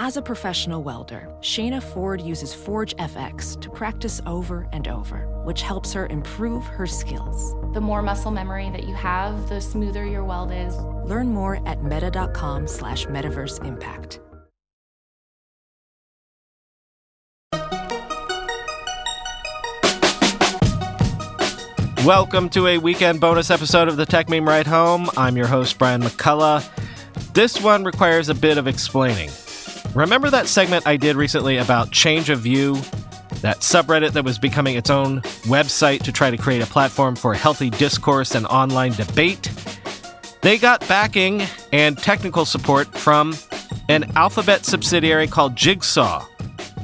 As a professional welder, Shayna Ford uses Forge FX to practice over and over, which helps her improve her skills. The more muscle memory that you have, the smoother your weld is. Learn more at meta.com slash metaverse impact. Welcome to a weekend bonus episode of the Techmeme Ride Home. I'm your host, Brian McCullough. This one requires a bit of explaining. Remember that segment I did recently about Change of View? That subreddit that was becoming its own website to try to create a platform for healthy discourse and online debate? They got backing and technical support from an Alphabet subsidiary called Jigsaw.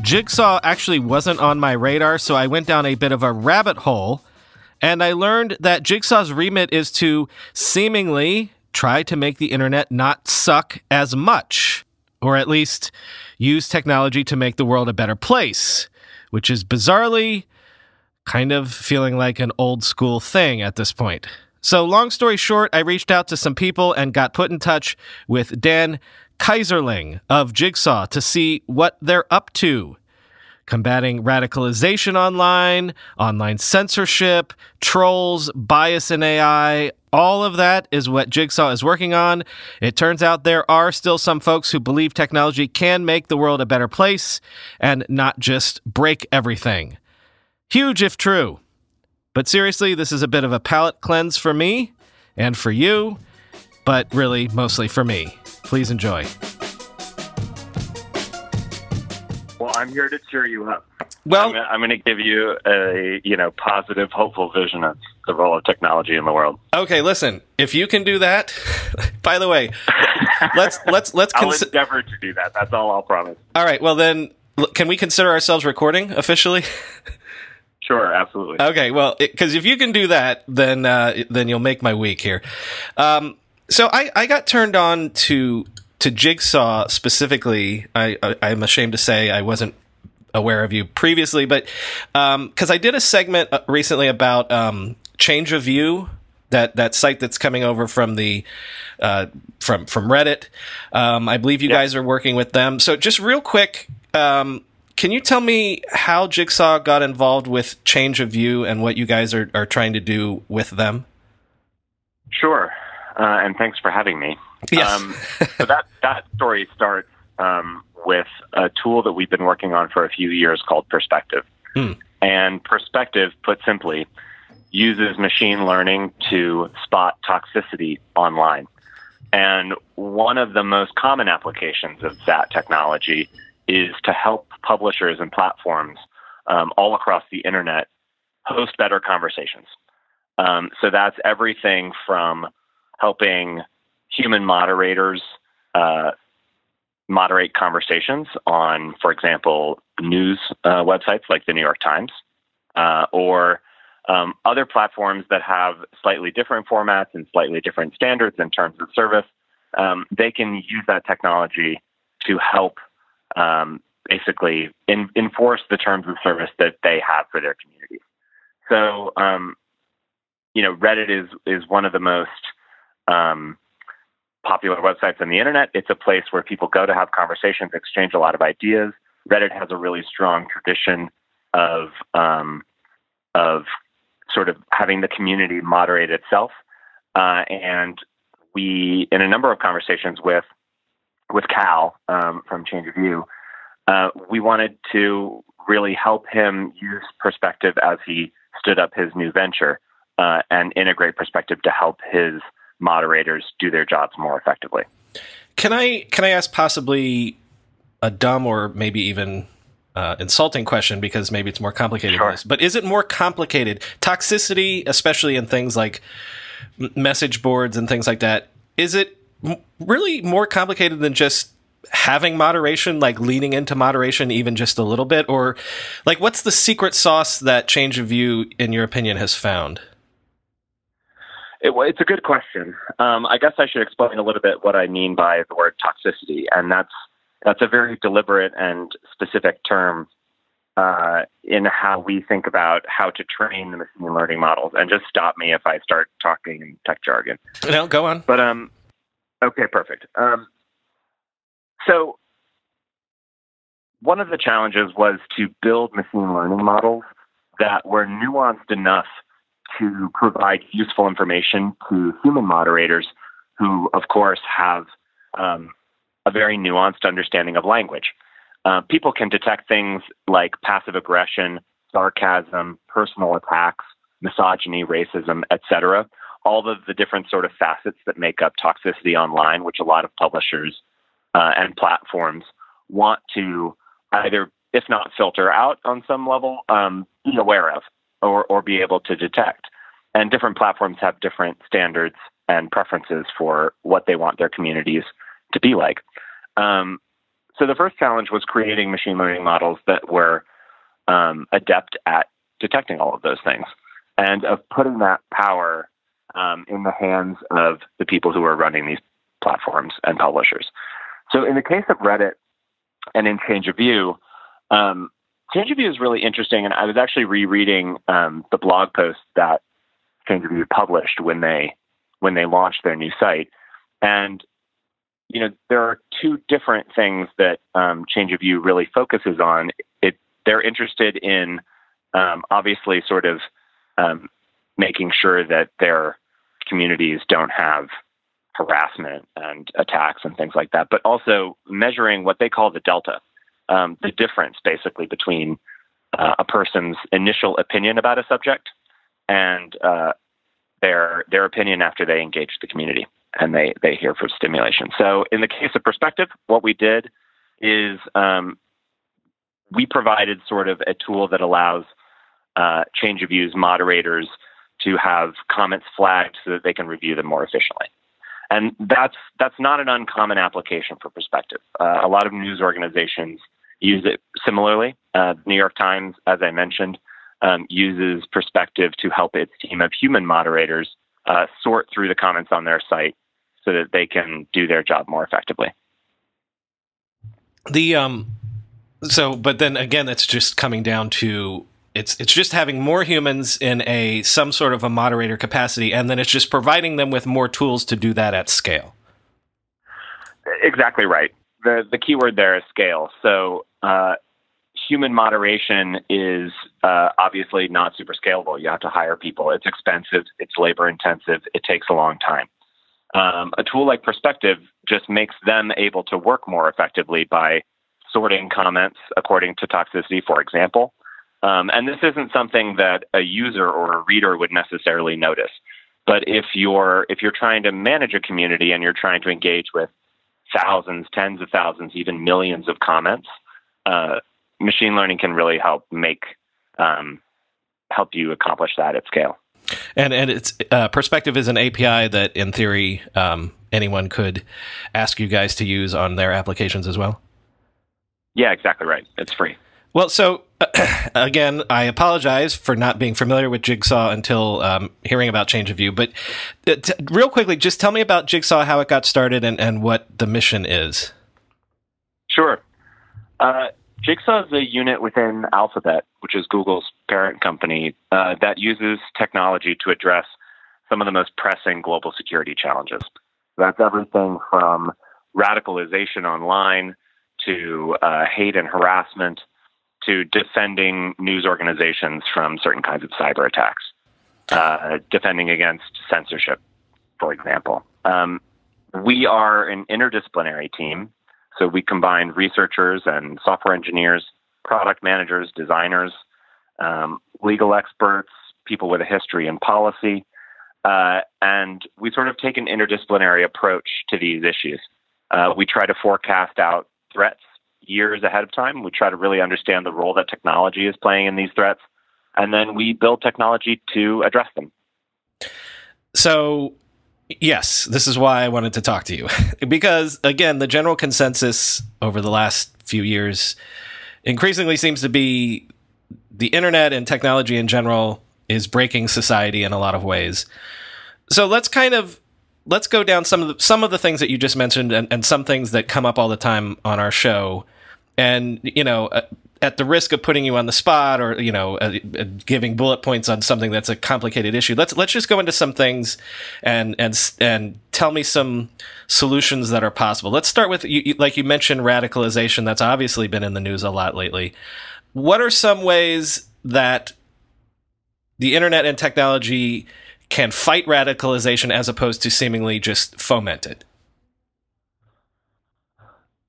Jigsaw actually wasn't on my radar, so I went down a bit of a rabbit hole and I learned that Jigsaw's remit is to seemingly try to make the internet not suck as much, or at least use technology to make the world a better place, which is bizarrely kind of feeling like an old school thing at this point. So, long story short, I reached out to some people and got put in touch with Dan Keyserling of Jigsaw to see what they're up to combating radicalization online, online censorship, trolls, bias in AI. All of that is what Jigsaw is working on. It turns out there are still some folks who believe technology can make the world a better place and not just break everything. Huge if true. But seriously, this is a bit of a palate cleanse for me and for you, but really mostly for me. Please enjoy. I'm here to cheer you up. Well, I'm, I'm going to give you a you know positive, hopeful vision of the role of technology in the world. Okay, listen. If you can do that, by the way, let's let's let's. I'll endeavor to do that. That's all I'll promise. all right. Well, then, can we consider ourselves recording officially? Sure, absolutely. okay. Well, because if you can do that, then uh, then you'll make my week here. Um, so I I got turned on to to Jigsaw specifically. I, I I'm ashamed to say I wasn't aware of you previously, but because I did a segment uh, recently about um, Change of View, that that site that's coming over from the uh, from from Reddit. Um, I believe you Yeah. guys are working with them. So just real quick, um, can you tell me how Jigsaw got involved with Change of View and what you guys are, are trying to do with them? Sure, uh, and thanks for having me. Yes. Um, so that that story starts um, with a tool that we've been working on for a few years called Perspective. Hmm. And Perspective, put simply, uses machine learning to spot toxicity online. And one of the most common applications of that technology is to help publishers and platforms um, all across the internet host better conversations. Um, so that's everything from helping human moderators uh, moderate conversations on, for example, news uh, websites like the New York Times, uh, or um, other platforms that have slightly different formats and slightly different standards in terms of service. Um, they can use that technology to help um, basically in, enforce the terms of service that they have for their communities. So, um, you know, Reddit is is one of the most um, popular websites on the internet. It's a place where people go to have conversations, exchange a lot of ideas. Reddit has a really strong tradition of um, of sort of having the community moderate itself, uh, and we, in a number of conversations with with Kal um, from Change of View, uh, we wanted to really help him use perspective as he stood up his new venture uh, and integrate perspective to help his moderators do their jobs more effectively. Can I can I ask possibly a dumb or maybe even uh, insulting question because maybe it's more complicated Sure. than this. But is it more complicated? Toxicity, especially in things like message boards and things like that, is it m- really more complicated than just having moderation, like leaning into moderation even just a little bit, or like what's the secret sauce that Change of View, in your opinion, has found? It, it's a good question. Um, I guess I should explain a little bit what I mean by the word toxicity, and that's that's a very deliberate and specific term uh, in how we think about how to train the machine learning models. And just stop me if I start talking in tech jargon. No, go on. But um, okay, perfect. Um, so one of the challenges was to build machine learning models that were nuanced enough to provide useful information to human moderators who, of course, have um, a very nuanced understanding of language. Uh, people can detect things like passive aggression, sarcasm, personal attacks, misogyny, racism, etc. All of the different sort of facets that make up toxicity online, which a lot of publishers uh, and platforms want to either, if not filter out on some level, um, be aware of or, or be able to detect. And different platforms have different standards and preferences for what they want their communities to be like. Um, so the first challenge was creating machine learning models that were um, adept at detecting all of those things and of putting that power um, in the hands of the people who are running these platforms and publishers. So in the case of Reddit and in Change of View, um, Change of View is really interesting, and I was actually rereading um, the blog post that Change of View published when they when they launched their new site, and you know there are two different things that um, Change of View really focuses on. It they're interested in um, obviously sort of um, making sure that their communities don't have harassment and attacks and things like that, but also measuring what they call the delta, um, the difference basically between uh, a person's initial opinion about a subject and uh, their their opinion after they engage the community and they they hear from stimulation. So in the case of perspective, what we did is um, we provided sort of a tool that allows uh, change of views moderators to have comments flagged so that they can review them more efficiently. And that's that's not an uncommon application for perspective. Uh, a lot of news organizations use it similarly. Uh, New York Times, as I mentioned, um, uses perspective to help its team of human moderators uh, sort through the comments on their site so that they can do their job more effectively. The um, so, but then again, it's just coming down to it's it's just having more humans in a some sort of a moderator capacity, and then it's just providing them with more tools to do that at scale. Exactly right. The The keyword there is scale. So, uh, human moderation is uh, obviously not super scalable. You have to hire people. It's expensive. It's labor intensive. It takes a long time. Um, a tool like Perspective just makes them able to work more effectively by sorting comments according to toxicity, for example, um, and this isn't something that a user or a reader would necessarily notice. But if you're if you're trying to manage a community and you're trying to engage with thousands, tens of thousands, even millions of comments, uh, machine learning can really help make um, help you accomplish that at scale. And and it's uh, Perspective is an API that, in theory, um, anyone could ask you guys to use on their applications as well. Yeah, exactly right. It's free. Well, so again, I apologize for not being familiar with Jigsaw until um, hearing about Change of View. But uh, t- real quickly, just tell me about Jigsaw, how it got started, and, and what the mission is. Sure. Uh, Jigsaw is a unit within Alphabet, which is Google's parent company, uh, that uses technology to address some of the most pressing global security challenges. That's everything from radicalization online to uh, hate and harassment to defending news organizations from certain kinds of cyber attacks, uh, defending against censorship, for example. Um, we are an interdisciplinary team, so we combine researchers and software engineers, product managers, designers, um, legal experts, people with a history in policy, uh, and we sort of take an interdisciplinary approach to these issues. Uh, we try to forecast out threats years ahead of time. We try to really understand the role that technology is playing in these threats, and then we build technology to address them. So, yes, this is why I wanted to talk to you. because, again, the general consensus over the last few years increasingly seems to be the internet and technology in general is breaking society in a lot of ways. So let's kind of let's go down some of the some of the things that you just mentioned and, and some things that come up all the time on our show and you know, uh, at the risk of putting you on the spot or you know uh, uh, giving bullet points on something that's a complicated issue, let's let's just go into some things and and and tell me some solutions that are possible. Let's start with you, you, like you mentioned radicalization. That's obviously been in the news a lot lately. What are some ways that the internet and technology can fight radicalization as opposed to seemingly just foment it?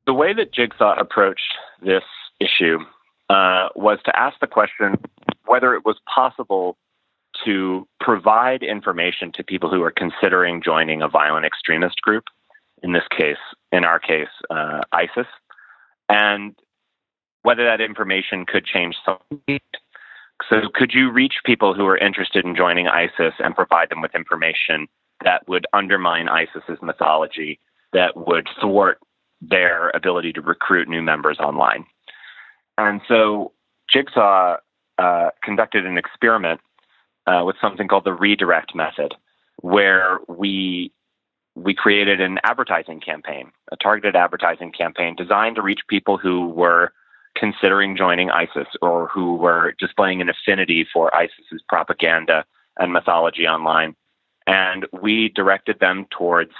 The way that Jigsaw approached this issue uh, was to ask the question whether it was possible to provide information to people who are considering joining a violent extremist group, in this case, in our case, uh, ISIS, and whether that information could change something. So, could you reach people who are interested in joining ISIS and provide them with information that would undermine ISIS's mythology, that would thwart their ability to recruit new members online? And so Jigsaw uh, conducted an experiment uh, with something called the redirect method, where we we created an advertising campaign, a targeted advertising campaign designed to reach people who were considering joining ISIS or who were displaying an affinity for ISIS's propaganda and mythology online. And we directed them towards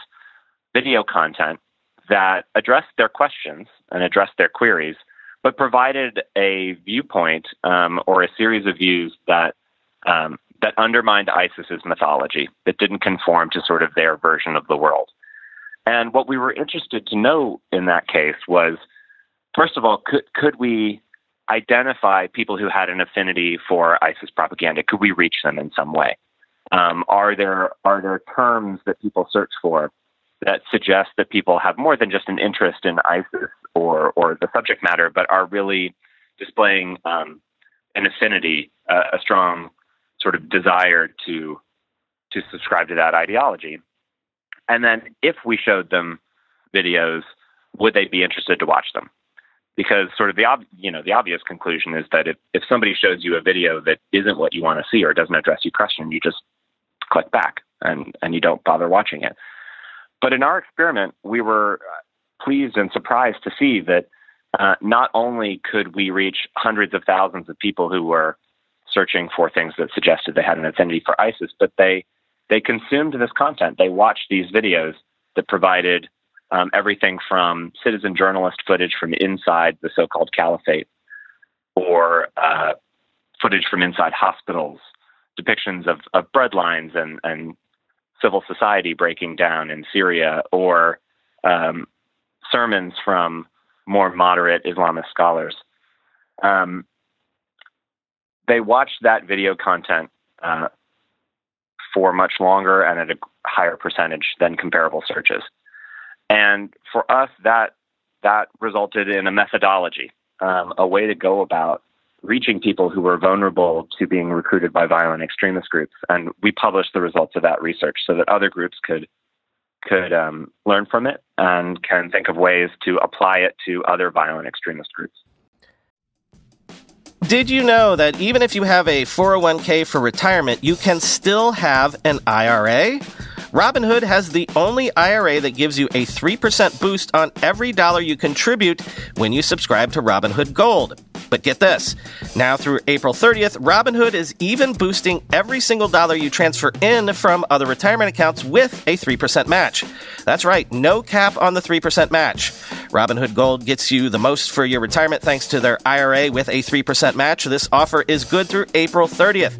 video content that addressed their questions and addressed their queries but provided a viewpoint um, or a series of views that um, that undermined ISIS's mythology, that didn't conform to sort of their version of the world. And what we were interested to know in that case was, first of all, could could we identify people who had an affinity for ISIS propaganda? Could we reach them in some way? Um, are there are there terms that people search for that suggest that people have more than just an interest in ISIS or or the subject matter, but are really displaying um, an affinity, uh, a strong sort of desire to to subscribe to that ideology. And then, if we showed them videos, would they be interested to watch them? Because sort of the ob- you know the obvious conclusion is that if, if somebody shows you a video that isn't what you want to see or doesn't address your question, you just click back and and you don't bother watching it. But in our experiment, we were pleased and surprised to see that uh, not only could we reach hundreds of thousands of people who were searching for things that suggested they had an affinity for ISIS, but they they consumed this content. They watched these videos that provided um, everything from citizen journalist footage from inside the so-called caliphate, or uh, footage from inside hospitals, depictions of, of breadlines and, and civil society breaking down in Syria, or um, sermons from more moderate Islamist scholars. Um, they watched that video content uh, for much longer and at a higher percentage than comparable searches. And for us, that that resulted in a methodology, um, a way to go about reaching people who were vulnerable to being recruited by violent extremist groups. And we published the results of that research so that other groups could could um, learn from it and can think of ways to apply it to other violent extremist groups. Did you know that even if you have a 401k for retirement, you can still have an IRA? Robinhood has the only IRA that gives you a 3% boost on every dollar you contribute when you subscribe to Robinhood Gold. But get this now through April 30th, Robinhood is even boosting every single dollar you transfer in from other retirement accounts with a 3% match. That's right, no cap on the 3% match. Robinhood Gold gets you the most for your retirement thanks to their IRA with a 3% match. This offer is good through April 30th.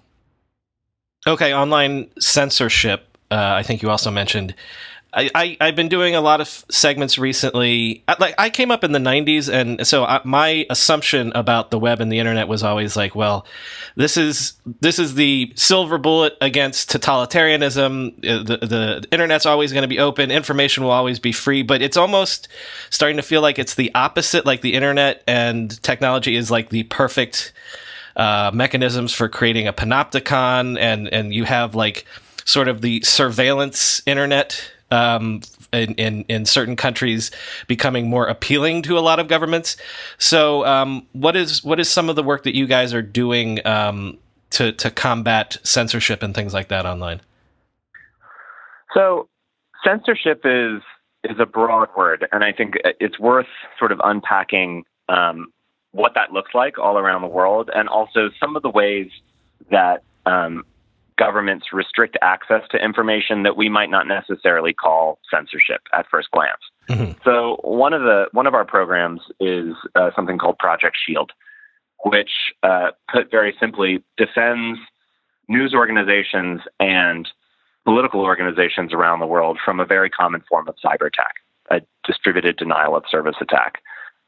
okay, online censorship. Uh, I think you also mentioned. I, I have been doing a lot of segments recently. I, like I came up in the '90s, and so I, my assumption about the web and the internet was always like, well, this is this is the silver bullet against totalitarianism. Uh, the the internet's always going to be open. Information will always be free. But it's almost starting to feel like it's the opposite. Like the internet and technology is like the perfect uh, mechanisms for creating a panopticon, and and you have like sort of the surveillance internet um, in, in, in certain countries becoming more appealing to a lot of governments. So, um, what is what is some of the work that you guys are doing um, to to combat censorship and things like that online? So, censorship is is a broad word, and I think it's worth sort of unpacking um, what that looks like all around the world, and also some of the ways that um, governments restrict access to information that we might not necessarily call censorship at first glance. Mm-hmm. So one of the one of our programs is uh, something called Project Shield, which, uh, put very simply, defends news organizations and political organizations around the world from a very common form of cyber attack, a distributed denial of service attack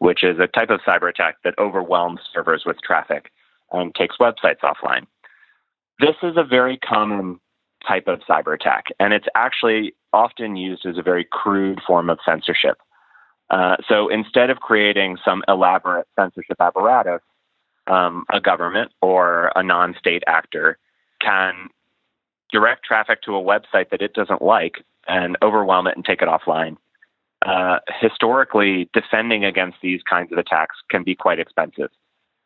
which is a type of cyber attack that overwhelms servers with traffic and takes websites offline. This is a very common type of cyber attack, and it's actually often used as a very crude form of censorship. Uh, so instead of creating some elaborate censorship apparatus, um, a government or a non state actor can direct traffic to a website that it doesn't like and overwhelm it and take it offline uh, historically, defending against these kinds of attacks can be quite expensive.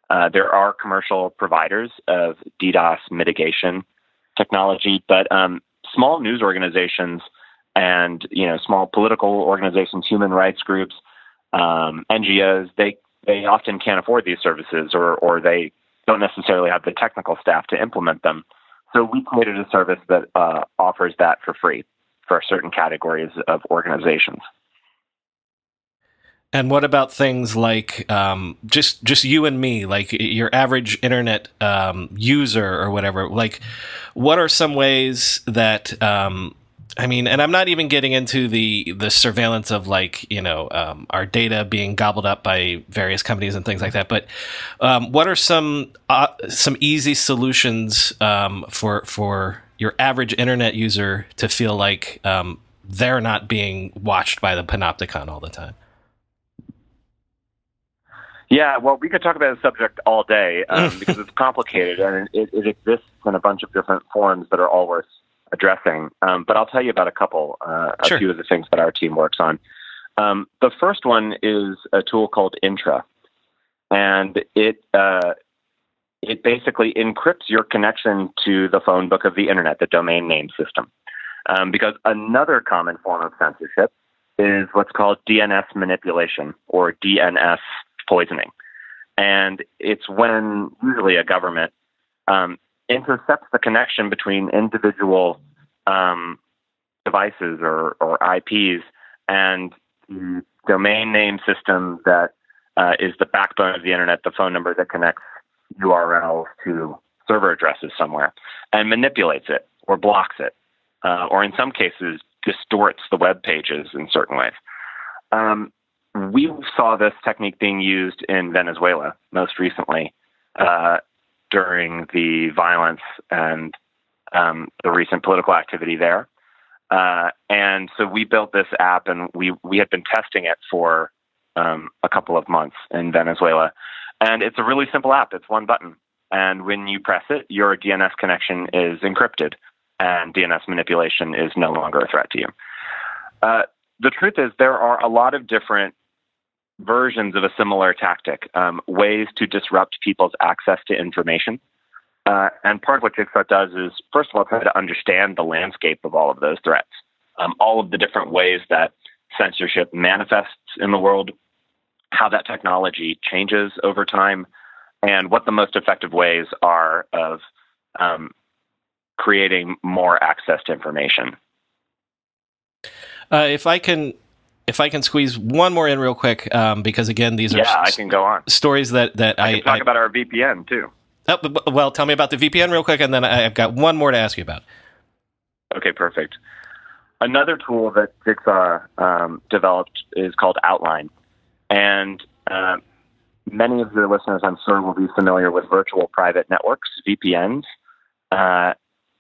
Uh, there are commercial providers of DDoS mitigation technology, but um, small news organizations and you know small political organizations, human rights groups, um, NGOs, they they often can't afford these services, or or they don't necessarily have the technical staff to implement them. So we created a service that uh, offers that for free for certain categories of organizations. And what about things like um, just just you and me, like your average internet um, user or whatever? Like, what are some ways that um, I mean, and I'm not even getting into the the surveillance of like you know um, our data being gobbled up by various companies and things like that. But um, what are some uh, some easy solutions um, for for your average internet user to feel like they're not being watched by the panopticon all the time? Yeah, well, we could talk about the subject all day um, because it's complicated and it, it, exists in a bunch of different forms that are all worth addressing. Um, but I'll tell you about a couple, uh, sure. a few of the things that our team works on. Um, the first one is a tool called Intra, and it uh, it basically encrypts your connection to the phone book of the internet, the domain name system. Um, because another common form of censorship is what's called DNS manipulation or DNS poisoning. And it's when usually a government um, intercepts the connection between individual um, devices or, or IPs and the domain name system that uh, is the backbone of the internet, the phone number that connects URLs to server addresses somewhere, and manipulates it or blocks it, uh, or in some cases distorts the web pages in certain ways. Um, we saw this technique being used in Venezuela most recently uh, during the violence and um, the recent political activity there. Uh, and so we built this app, and we we had been testing it for um, a couple of months in Venezuela. And it's a really simple app. It's one button, and when you press it, your DNS connection is encrypted, and DNS manipulation is no longer a threat to you. Uh, the truth is, there are a lot of different versions of a similar tactic, um, ways to disrupt people's access to information. Uh, and part of what Jigsaw does is, first of all, try to understand the landscape of all of those threats, um, all of the different ways that censorship manifests in the world, how that technology changes over time, and what the most effective ways are of um, creating more access to information. Uh, if I can if I can squeeze one more in real quick, um, because again, these are yeah, I can go on stories that that I, I talk I, about our VPN too. Oh, well, tell me about the VPN real quick, and then I've got one more to ask you about. Okay, perfect. Another tool that Jigsaw um, developed is called Outline, and uh, many of your listeners, I'm sure, will be familiar with virtual private networks (VPNs). Uh,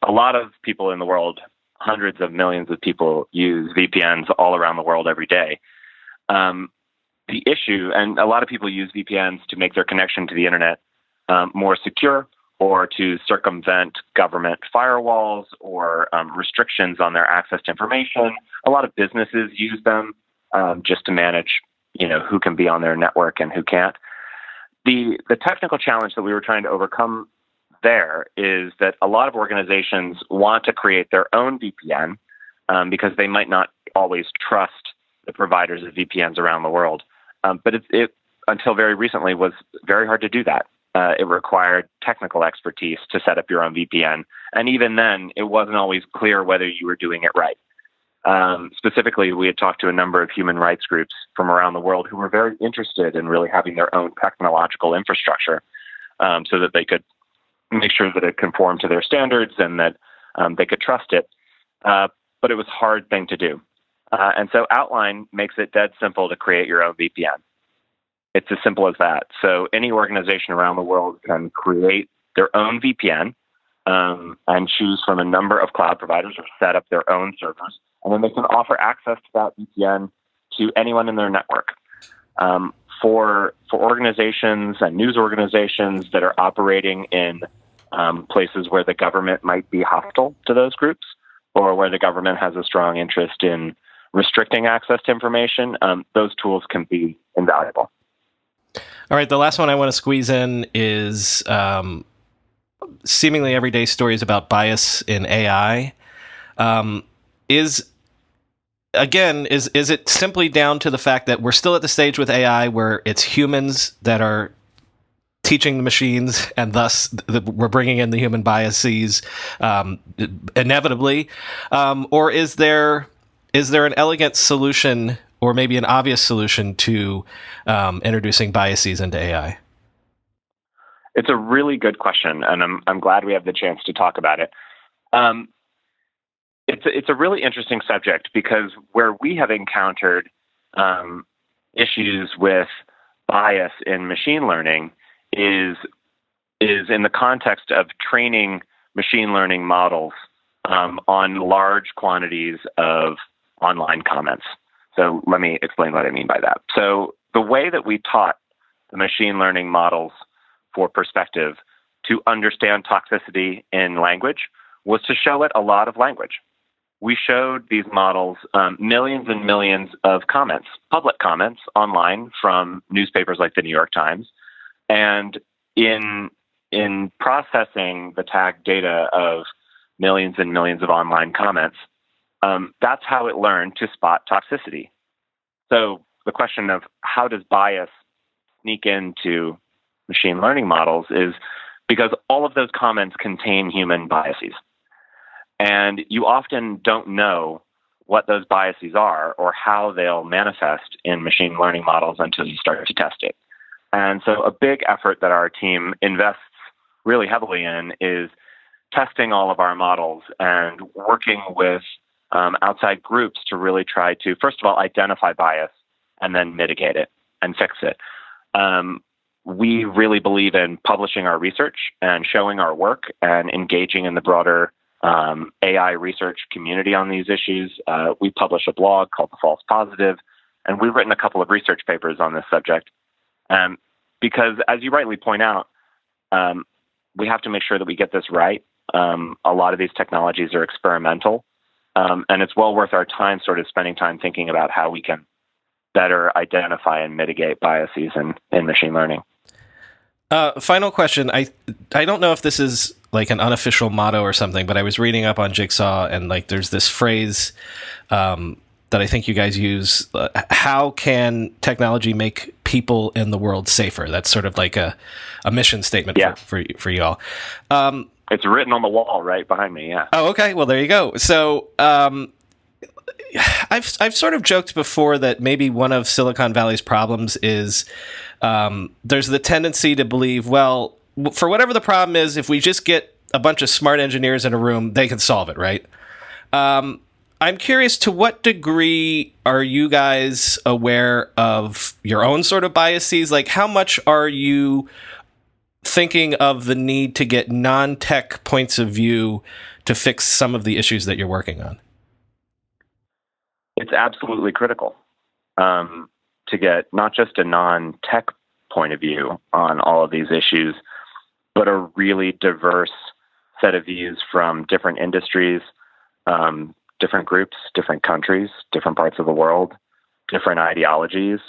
a lot of people in the world, hundreds of millions of people, use VPNs all around the world every day. Um, the issue, and a lot of people use VPNs to make their connection to the internet um, more secure or to circumvent government firewalls or um, restrictions on their access to information. A lot of businesses use them um, just to manage, you know, who can be on their network and who can't. The the technical challenge that we were trying to overcome there is that a lot of organizations want to create their own VPN um, because they might not always trust the providers of VPNs around the world. Um, but it, it, until very recently, was very hard to do that uh, it required technical expertise to set up your own VPN. And even then, it wasn't always clear whether you were doing it right. Um, specifically, we had talked to a number of human rights groups from around the world who were very interested in really having their own technological infrastructure um, so that they could make sure that it conformed to their standards and that um, they could trust it. Uh, but it was a hard thing to do. Uh, and so Outline makes it dead simple to create your own VPN. It's as simple as that. So any organization around the world can create their own VPN um, and choose from a number of cloud providers or set up their own servers, and then they can offer access to that VPN to anyone in their network. Um, for for organizations and news organizations that are operating in um, places where the government might be hostile to those groups, or where the government has a strong interest in restricting access to information, um, those tools can be invaluable. All right, the last one I want to squeeze in is um, seemingly everyday stories about bias in AI. Um, is again is is it simply down to the fact that we're still at the stage with AI where it's humans that are teaching the machines, and thus the, we're bringing in the human biases um, inevitably, um, or is there is there an elegant solution or maybe an obvious solution to um, introducing biases into AI? It's a really good question, and I'm I'm glad we have the chance to talk about it. Um, it's a, it's a really interesting subject because where we have encountered um, issues with bias in machine learning is is in the context of training machine learning models um, on large quantities of online comments. So let me explain what I mean by that. So the way that we taught the machine learning models for perspective to understand toxicity in language was to show it a lot of language. We showed these models um, millions and millions of comments, public comments online from newspapers like the New York Times. And in, in processing the tag data of millions and millions of online comments, um, that's how it learned to spot toxicity. So the question of how does bias sneak into machine learning models is because all of those comments contain human biases. And you often don't know what those biases are or how they'll manifest in machine learning models until you start to test it. And so, a big effort that our team invests really heavily in is testing all of our models and working with um, outside groups to really try to, first of all, identify bias and then mitigate it and fix it. Um, we really believe in publishing our research and showing our work and engaging in the broader um, AI research community on these issues. Uh, we publish a blog called The False Positive, and we've written a couple of research papers on this subject. Um, because, as you rightly point out, um, we have to make sure that we get this right. Um, a lot of these technologies are experimental, um, and it's well worth our time sort of spending time thinking about how we can better identify and mitigate biases in, in machine learning. Uh, final question. I I don't know if this is like an unofficial motto or something, but I was reading up on Jigsaw and like there's this phrase um, that I think you guys use. Uh, how can technology make people in the world safer? That's sort of like a, a mission statement yeah. for, for, for you all. Um, it's written on the wall right behind me. Yeah. Oh, okay. Well, there you go. So, um, I've I've sort of joked before that maybe one of Silicon Valley's problems is um, there's the tendency to believe, well, for whatever the problem is, if we just get a bunch of smart engineers in a room, they can solve it, right? Um, I'm curious to what degree are you guys aware of your own sort of biases? Like, how much are you thinking of the need to get non tech points of view to fix some of the issues that you're working on? It's absolutely critical um, to get not just a non tech point of view on all of these issues, but a really diverse set of views from different industries, um, different groups, different countries, different parts of the world, different ideologies.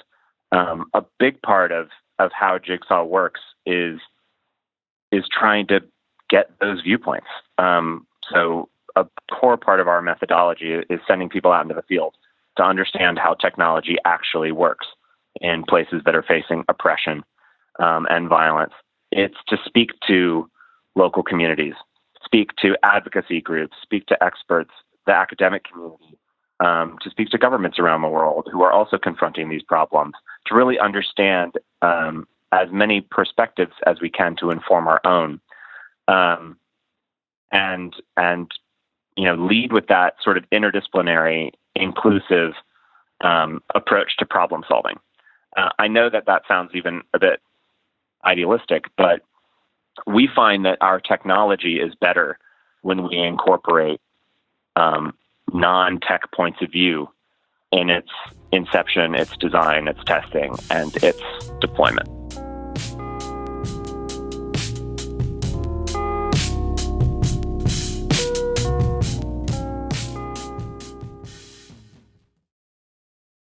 Um, a big part of of how Jigsaw works is is trying to get those viewpoints. Um, so a core part of our methodology is sending people out into the field to understand how technology actually works in places that are facing oppression um, and violence it's to speak to local communities, speak to advocacy groups, speak to experts, the academic community, um, to speak to governments around the world who are also confronting these problems, to really understand um, as many perspectives as we can to inform our own, um, and and you know lead with that sort of interdisciplinary, inclusive um, approach to problem solving. Uh, I know that that sounds even a bit idealistic, but we find that our technology is better when we incorporate um, non tech points of view in its inception, its design, its testing, and its deployment.